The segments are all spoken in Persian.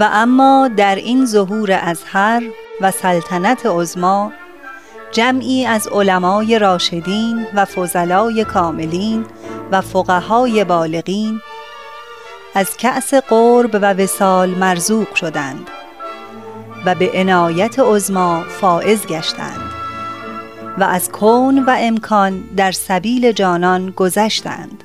و اما در این ظهور ازهر و سلطنت عزما جمعی از علمای راشدین و فضلای کاملین و فقهای بالغین از کأس قرب و وسال مرزوق شدند و به عنایت عزما فائز گشتند و از کون و امکان در سبیل جانان گذشتند.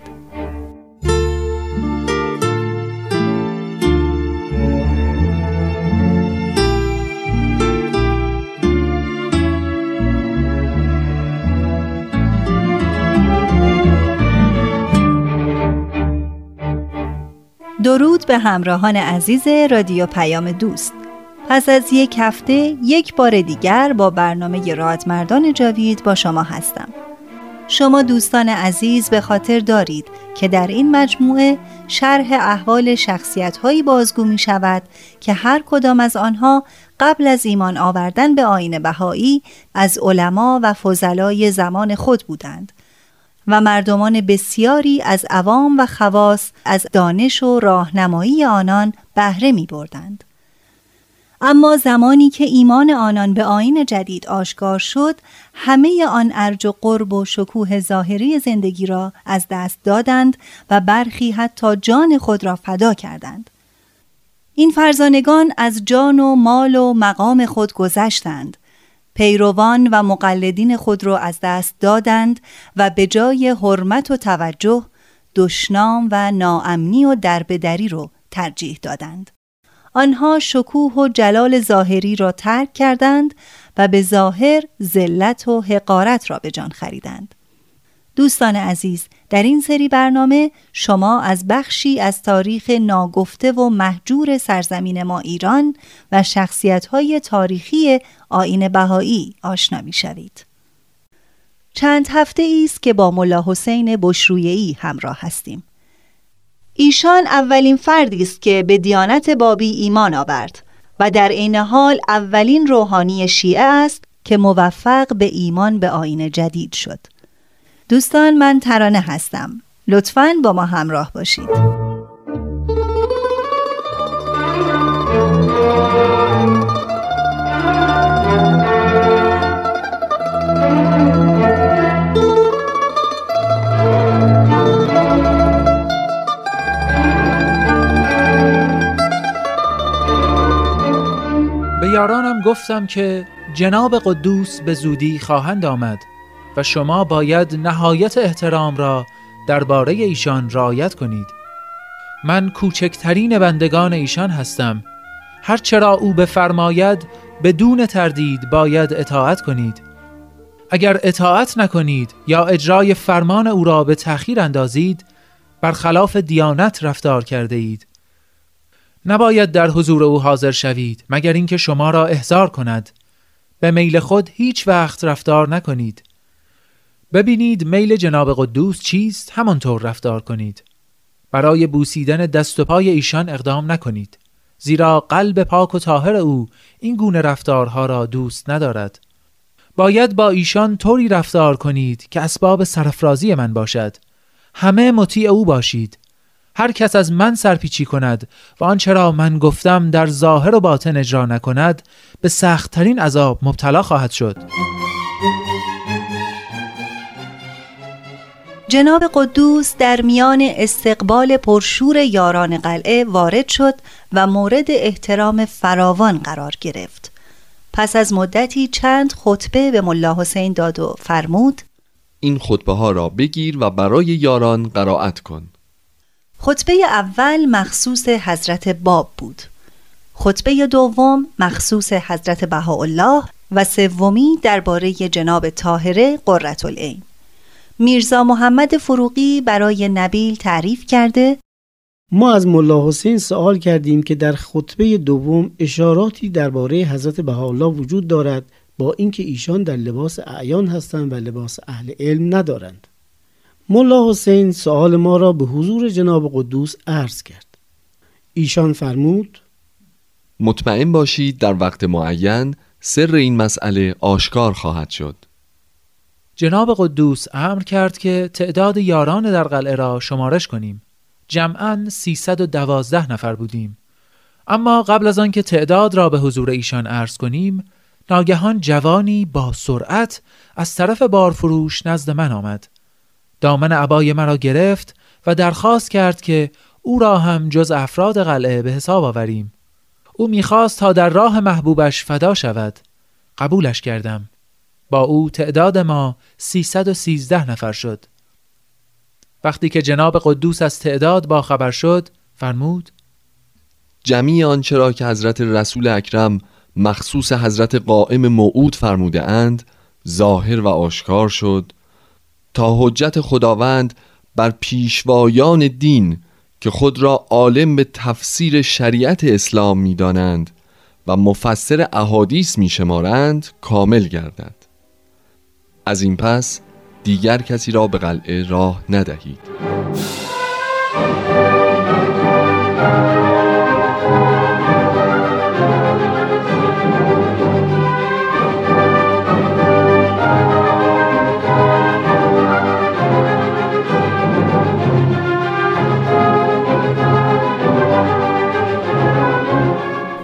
درود به همراهان عزیز رادیو پیام دوست. پس از یک هفته یک بار دیگر با برنامه رادمردان جاوید با شما هستم. شما دوستان عزیز به خاطر دارید که در این مجموعه شرح احوال شخصیت هایی بازگو می شود که هر کدام از آنها قبل از ایمان آوردن به آین بهایی از علما و فضلای زمان خود بودند. و مردمان بسیاری از عوام و خواص از دانش و راهنمایی آنان بهره می بردند. اما زمانی که ایمان آنان به آین جدید آشکار شد همه آن ارج و قرب و شکوه ظاهری زندگی را از دست دادند و برخی حتی جان خود را فدا کردند این فرزانگان از جان و مال و مقام خود گذشتند پیروان و مقلدین خود را از دست دادند و به جای حرمت و توجه دشنام و ناامنی و دربدری رو ترجیح دادند. آنها شکوه و جلال ظاهری را ترک کردند و به ظاهر ذلت و حقارت را به جان خریدند. دوستان عزیز در این سری برنامه شما از بخشی از تاریخ ناگفته و محجور سرزمین ما ایران و شخصیت های تاریخی آین بهایی آشنا می شوید. چند هفته است که با ملا حسین بشرویهی همراه هستیم. ایشان اولین فردی است که به دیانت بابی ایمان آورد و در عین حال اولین روحانی شیعه است که موفق به ایمان به آین جدید شد. دوستان من ترانه هستم. لطفاً با ما همراه باشید. یارانم گفتم که جناب قدوس به زودی خواهند آمد. و شما باید نهایت احترام را درباره ایشان رعایت کنید. من کوچکترین بندگان ایشان هستم. هرچرا او بفرماید بدون تردید باید اطاعت کنید. اگر اطاعت نکنید یا اجرای فرمان او را به تأخیر اندازید برخلاف دیانت رفتار کرده اید. نباید در حضور او حاضر شوید مگر اینکه شما را احضار کند. به میل خود هیچ وقت رفتار نکنید. ببینید میل جناب قدوس چیست؟ همانطور رفتار کنید. برای بوسیدن دست و پای ایشان اقدام نکنید. زیرا قلب پاک و طاهر او این گونه رفتارها را دوست ندارد. باید با ایشان طوری رفتار کنید که اسباب سرفرازی من باشد. همه مطیع او باشید. هر کس از من سرپیچی کند و آنچه را من گفتم در ظاهر و باطن اجرا نکند به سختترین عذاب مبتلا خواهد شد. جناب قدوس در میان استقبال پرشور یاران قلعه وارد شد و مورد احترام فراوان قرار گرفت. پس از مدتی چند خطبه به ملا حسین داد و فرمود این خطبه ها را بگیر و برای یاران قرائت کن. خطبه اول مخصوص حضرت باب بود. خطبه دوم مخصوص حضرت بهاءالله و سومی درباره جناب طاهره قرة میرزا محمد فروغی برای نبیل تعریف کرده ما از ملا حسین سوال کردیم که در خطبه دوم اشاراتی درباره حضرت بهاءالله وجود دارد با اینکه ایشان در لباس اعیان هستند و لباس اهل علم ندارند. ملا حسین سوال ما را به حضور جناب قدوس عرض کرد. ایشان فرمود مطمئن باشید در وقت معین سر این مسئله آشکار خواهد شد. جناب قدوس امر کرد که تعداد یاران در قلعه را شمارش کنیم. جمعا 312 نفر بودیم. اما قبل از آنکه تعداد را به حضور ایشان عرض کنیم ناگهان جوانی با سرعت از طرف بارفروش نزد من آمد. دامن عبای مرا گرفت و درخواست کرد که او را هم جز افراد قلعه به حساب آوریم. او می‌خواست تا در راه محبوبش فدا شود. قبولش کردم. با او تعداد ما 313 نفر شد. وقتی که جناب قدوس از تعداد با خبر شد فرمود جمعی آنچه را که حضرت رسول اکرم مخصوص حضرت قائم موعود فرموده اند ظاهر و آشکار شد تا حجت خداوند بر پیشوایان دین که خود را عالم به تفسیر شریعت اسلام می دانند و مفسر احادیث می شمارند کامل گردد. از این پس دیگر کسی را به قلعه راه ندهید.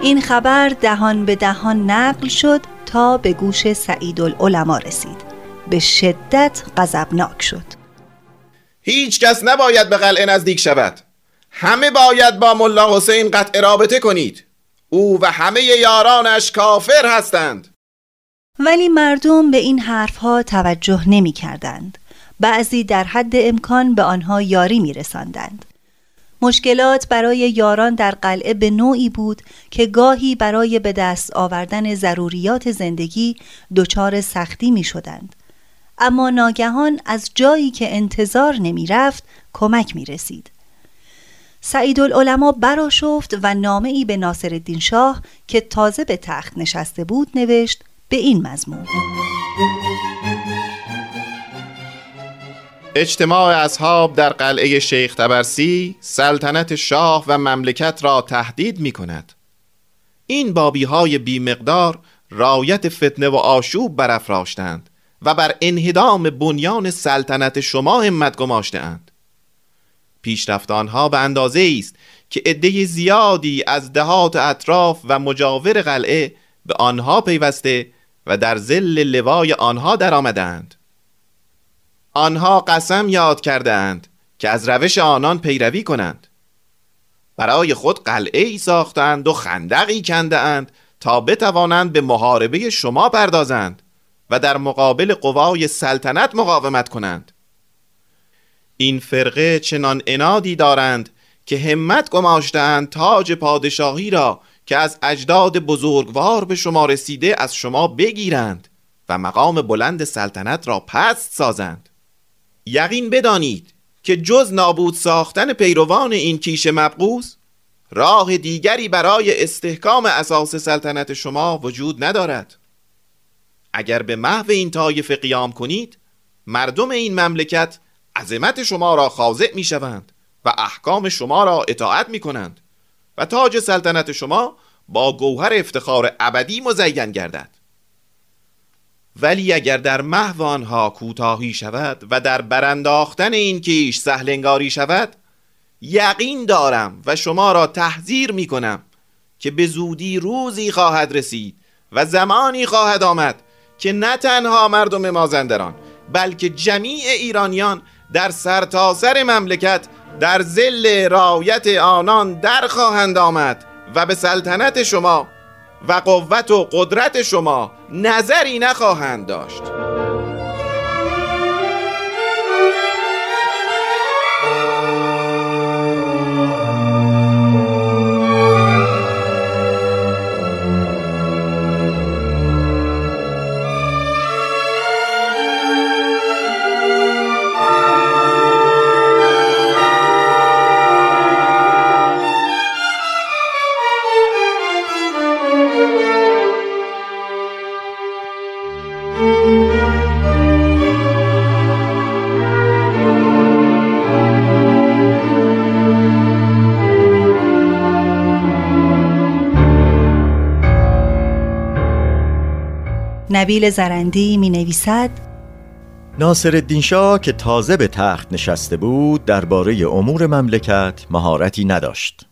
این خبر دهان به دهان نقل شد تا به گوش سعید العلماء رسید. به شدت غضبناک شد هیچ کس نباید به قلعه نزدیک شود همه باید با ملا حسین قطع رابطه کنید او و همه یارانش کافر هستند ولی مردم به این حرفها توجه نمی کردند. بعضی در حد امکان به آنها یاری می رساندند. مشکلات برای یاران در قلعه به نوعی بود که گاهی برای به دست آوردن ضروریات زندگی دچار سختی می شدند. اما ناگهان از جایی که انتظار نمی رفت کمک می رسید. سعید العلماء براشفت و نامه ای به ناصر الدین شاه که تازه به تخت نشسته بود نوشت به این مضمون. اجتماع اصحاب در قلعه شیخ تبرسی سلطنت شاه و مملکت را تهدید می کند این بابی های بی مقدار رایت فتنه و آشوب برافراشتند. و بر انهدام بنیان سلطنت شما همت گماشته اند پیشرفت آنها به اندازه است که عده زیادی از دهات اطراف و مجاور قلعه به آنها پیوسته و در زل لوای آنها درآمدند آنها قسم یاد کرده اند که از روش آنان پیروی کنند. برای خود قلعه ای ساختند و خندقی کنده اند تا بتوانند به محاربه شما پردازند. و در مقابل قوای سلطنت مقاومت کنند. این فرقه چنان انادی دارند که همت گماشتند تاج پادشاهی را که از اجداد بزرگوار به شما رسیده از شما بگیرند و مقام بلند سلطنت را پست سازند. یقین بدانید که جز نابود ساختن پیروان این کیش مبغوز راه دیگری برای استحکام اساس سلطنت شما وجود ندارد. اگر به محو این طایفه قیام کنید مردم این مملکت عظمت شما را خاضع می شوند و احکام شما را اطاعت می کنند و تاج سلطنت شما با گوهر افتخار ابدی مزین گردد. ولی اگر در محو آنها کوتاهی شود و در برانداختن این کیش سهلنگاری شود یقین دارم و شما را تحذیر می کنم که به زودی روزی خواهد رسید و زمانی خواهد آمد که نه تنها مردم مازندران بلکه جمیع ایرانیان در سرتاسر سر مملکت در زل رایت آنان در خواهند آمد و به سلطنت شما و قوت و قدرت شما نظری نخواهند داشت. نبیل زرندی می نویسد ناصر الدین شاه که تازه به تخت نشسته بود درباره امور مملکت مهارتی نداشت.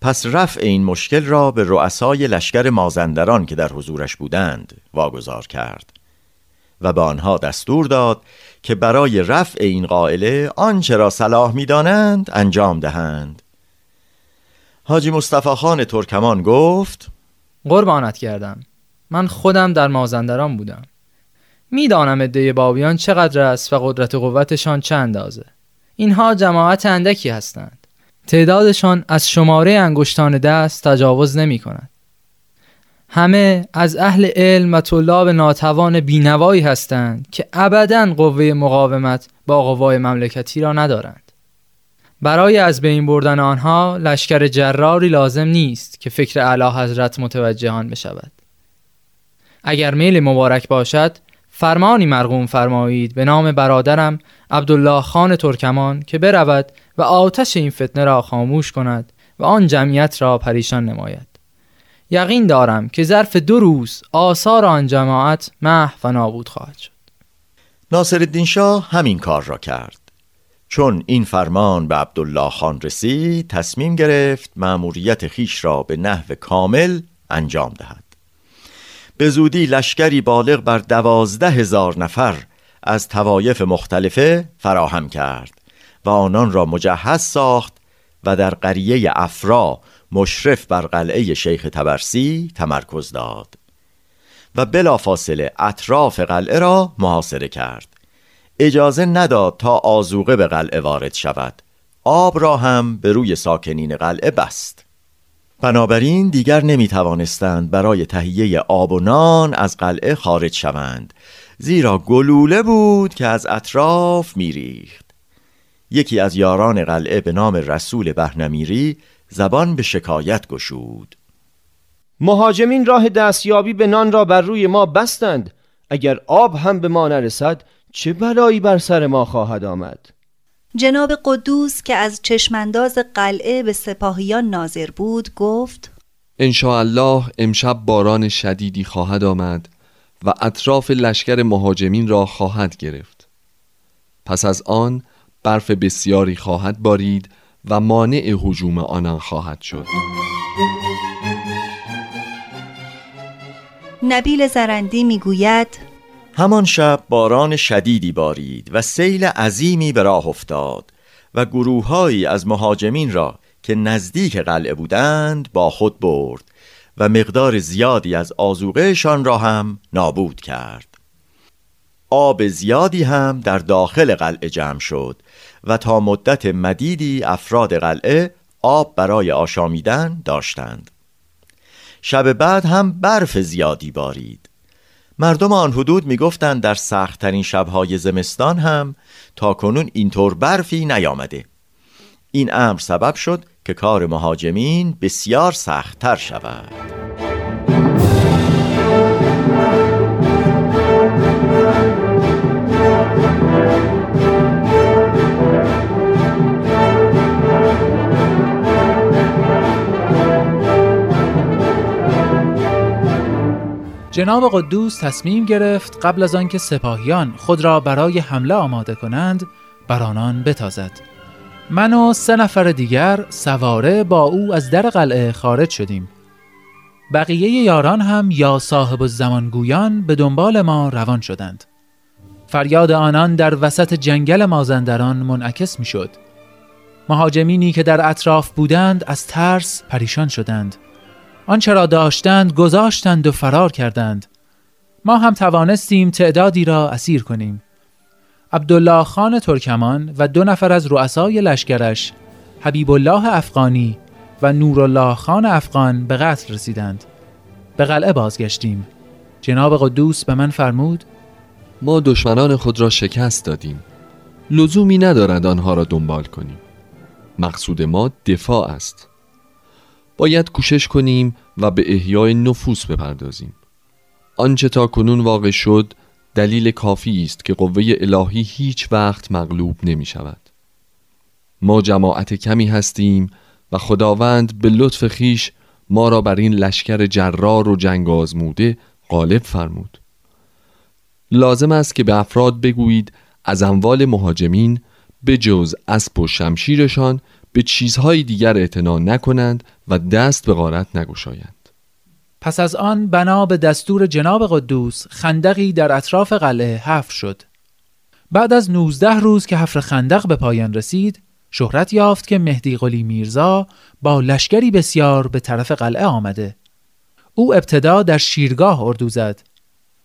پس رفع این مشکل را به رؤسای لشکر مازندران که در حضورش بودند واگذار کرد و به آنها دستور داد که برای رفع این قائله آنچه را صلاح می‌دانند انجام دهند. حاجی مصطفی خان ترکمان گفت قربانت کردم من خودم در مازندران بودم. می‌دانم عده بابیان چقدر است و قدرت قوتشان چه اندازه. اینها جماعت اندکی هستند. تعدادشان از شماره انگشتان دست تجاوز نمی کند همه از اهل علم و طلاب ناتوان بینوایی هستند که ابدا قوه مقاومت با قوای مملکتی را ندارند. برای از بین بردن آنها لشکر جراری لازم نیست که فکر اعلی حضرت متوجه آن بشود. اگر میل مبارک باشد فرمانی مرغوم فرمایید به نام برادرم عبدالله خان ترکمان که برود و آتش این فتنه را خاموش کند و آن جمعیت را پریشان نماید. یقین دارم که ظرف دو روز آثار آن جماعت محو و نابود خواهد شد. ناصر الدین شاه همین کار را کرد. چون این فرمان به عبدالله خان رسید تصمیم گرفت مأموریت خیش را به نحو کامل انجام دهد. به زودی لشکری بالغ بر دوازده هزار نفر از توایف مختلفه فراهم کرد و آنان را مجهز ساخت و در قریه افرا مشرف بر قلعه شیخ تبرسی تمرکز داد و بلافاصله اطراف قلعه را محاصره کرد. اجازه نداد تا آزوقه به قلعه وارد شود. آب را هم به روی ساکنین قلعه بست. بنابراین دیگر نمی توانستند برای تهیه آب و نان از قلعه خارج شوند زیرا گلوله بود که از اطراف میریخت. یکی از یاران قلعه به نام رسول بهنمیری زبان به شکایت گشود. مهاجمین راه دستیابی به نان را بر روی ما بستند. اگر آب هم به ما نرسد چه بلایی بر سر ما خواهد آمد؟ جناب قدوس که از چشمانداز قلعه به سپاهیان ناظر بود گفت الله امشب باران شدیدی خواهد آمد و اطراف لشکر مهاجمین را خواهد گرفت. پس از آن برف بسیاری خواهد بارید و مانع حجوم آنان خواهد شد. نبیل زرندی می‌گوید همان شب باران شدیدی بارید و سیل عظیمی به راه افتاد و گروههایی از مهاجمین را که نزدیک قلعه بودند با خود برد و مقدار زیادی از آزوقهشان را هم نابود کرد. آب زیادی هم در داخل قلعه جمع شد و تا مدت مدیدی افراد قلعه آب برای آشامیدن داشتند. شب بعد هم برف زیادی بارید. مردم آن حدود می‌گفتند در سختترین شبهای زمستان هم تا کنون اینطور برفی نیامده. این امر سبب شد که کار مهاجمین بسیار سختتر شود. جناب قدوس تصمیم گرفت قبل از آنکه سپاهیان خود را برای حمله آماده کنند بر آنان بتازد. من و سه نفر دیگر سواره با او از در قلعه خارج شدیم. بقیه یاران هم یا صاحب الزمانگویان به دنبال ما روان شدند. فریاد آنان در وسط جنگل مازندران منعکس می شد مهاجمینی که در اطراف بودند از ترس پریشان شدند. آنچه را داشتند گذاشتند و فرار کردند. ما هم توانستیم تعدادی را اسیر کنیم. عبدالله خان ترکمان و دو نفر از رؤسای لشکرش حبیب الله افغانی و نورالله خان افغان به قتل رسیدند. به قلعه بازگشتیم. جناب قدوس به من فرمود ما دشمنان خود را شکست دادیم. لزومی ندارد آنها را دنبال کنیم. مقصود ما دفاع است. باید کوشش کنیم و به احیای نفوس بپردازیم. آنچه تا کنون واقع شد دلیل کافی است که قوه الهی هیچ وقت مغلوب نمی شود. ما جماعت کمی هستیم و خداوند به لطف خیش ما را بر این لشکر جرار و جنگ آزموده غالب فرمود. لازم است که به افراد بگویید از اموال مهاجمین به جز اسب و شمشیرشان به چیزهای دیگر اعتنا نکنند و دست به غارت نگشایند. پس از آن بنا به دستور جناب قدوس خندقی در اطراف قلعه حفر شد. بعد از 19 روز که حفر خندق به پایان رسید شهرت یافت که مهدی قلی میرزا با لشکری بسیار به طرف قلعه آمده. او ابتدا در شیرگاه اردو زد.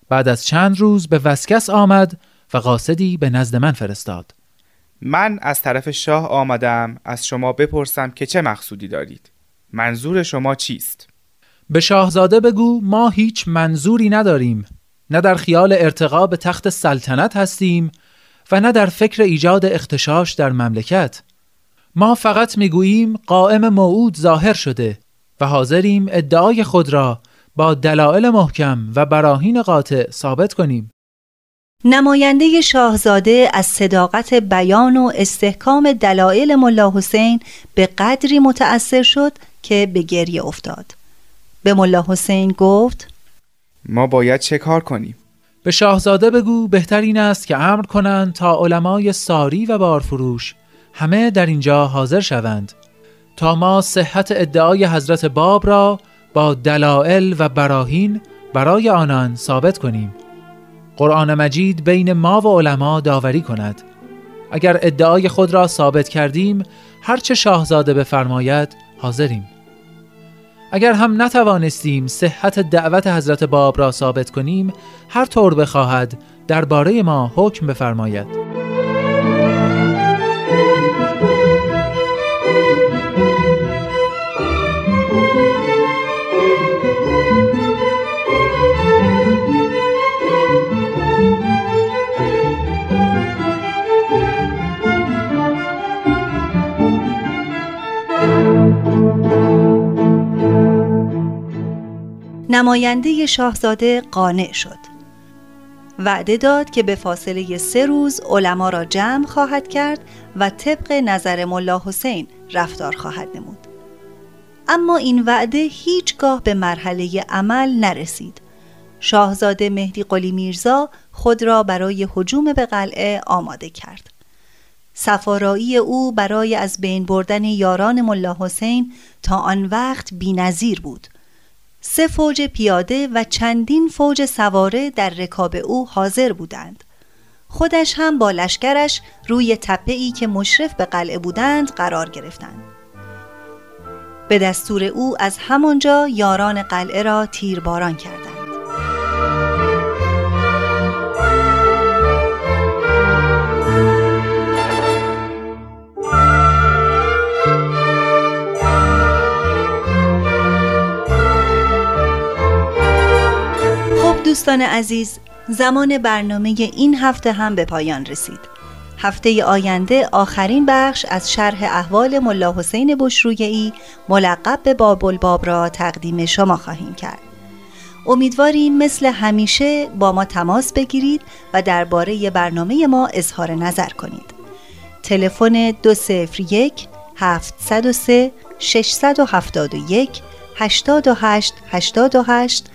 بعد از چند روز به وسکس آمد و قاصدی به نزد من فرستاد. من از طرف شاه آمدم از شما بپرسم که چه مقصودی دارید. منظور شما چیست؟ به شاهزاده بگو ما هیچ منظوری نداریم. نه در خیال ارتقا به تخت سلطنت هستیم و نه در فکر ایجاد اختشاش در مملکت. ما فقط می‌گوییم قائم موعود ظاهر شده و حاضریم ادعای خود را با دلایل محکم و براهین قاطع ثابت کنیم. نماینده شاهزاده از صداقت بیان و استحکام دلایل ملا حسین به قدری متأثر شد که به گریه افتاد. به ملا حسین گفت ما باید چه کار کنیم؟ به شاهزاده بگو بهتر این است که امر کنند تا علمای ساری و بارفروش همه در اینجا حاضر شوند. تا ما صحت ادعای حضرت باب را با دلائل و براهین برای آنان ثابت کنیم. قرآن مجید بین ما و علما داوری کند. اگر ادعای خود را ثابت کردیم هرچه شاهزاده بفرماید حاضریم. اگر هم نتوانستیم صحت دعوت حضرت باب را ثابت کنیم هر طور بخواهد درباره ما حکم بفرماید. نماینده شاهزاده قانع شد. وعده داد که به فاصله سه روز علما را جمع خواهد کرد و طبق نظر ملا حسین رفتار خواهد نمود. اما این وعده هیچگاه به مرحله عمل نرسید. شاهزاده مهدی قلی میرزا خود را برای حجوم به قلعه آماده کرد. سفارایی او برای از بین بردن یاران ملا حسین تا آن وقت بینظیر بود. سه فوج پیاده و چندین فوج سواره در رکاب او حاضر بودند. خودش هم با لشکرش روی تپه ای که مشرف به قلعه بودند قرار گرفتند. به دستور او از همانجا یاران قلعه را تیرباران کردند. دوستان عزیز زمان برنامه این هفته هم به پایان رسید. هفته آینده آخرین بخش از شرح احوال ملا حسین بشرویعی ملقب به بابل باب را تقدیم شما خواهیم کرد. امیدواریم مثل همیشه با ما تماس بگیرید و درباره برنامه ما اظهار نظر کنید. تلفن 201 703 671 828 88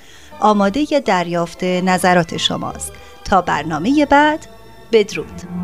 آماده دریافت نظرات شماست. تا برنامه بعد بدرود.